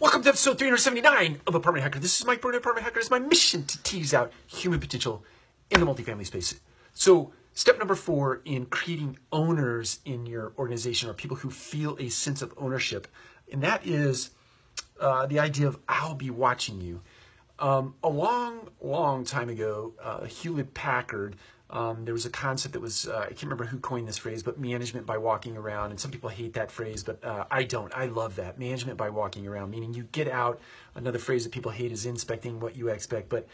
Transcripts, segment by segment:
Welcome to episode 379 of Apartment Hacker. This is Mike Brewer, Apartment Hacker. It's my mission to tease out human potential in the multifamily space. So, step number four in creating owners in your organization are people who feel a sense of ownership. And that is uh, the idea of I'll be watching you. Um, a long, long time ago, uh, Hewlett Packard um, there was a concept that was, uh, I can't remember who coined this phrase, but management by walking around. And some people hate that phrase, but uh, I don't. I love that. Management by walking around, meaning you get out. Another phrase that people hate is inspecting what you expect. But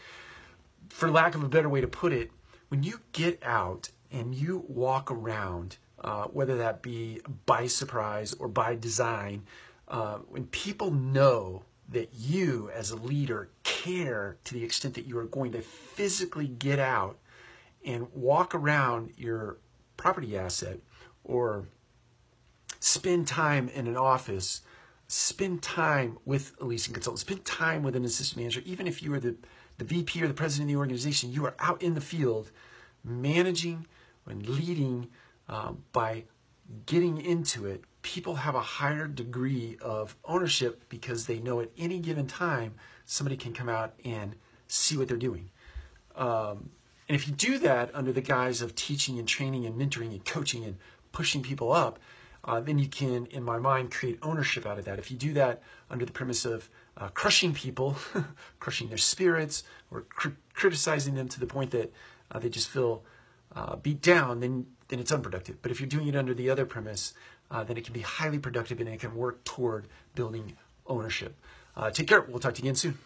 for lack of a better way to put it, when you get out and you walk around, uh, whether that be by surprise or by design, uh, when people know that you as a leader care to the extent that you are going to physically get out and walk around your property asset or spend time in an office, spend time with a leasing consultant, spend time with an assistant manager, even if you are the, the VP or the president of the organization, you are out in the field managing and leading um, by getting into it. People have a higher degree of ownership because they know at any given time somebody can come out and see what they're doing. Um, and if you do that under the guise of teaching and training and mentoring and coaching and pushing people up, uh, then you can, in my mind, create ownership out of that. If you do that under the premise of uh, crushing people, crushing their spirits, or cr- criticizing them to the point that uh, they just feel uh, beat down, then then it's unproductive. But if you're doing it under the other premise, uh, then it can be highly productive and it can work toward building ownership. Uh, take care. We'll talk to you again soon.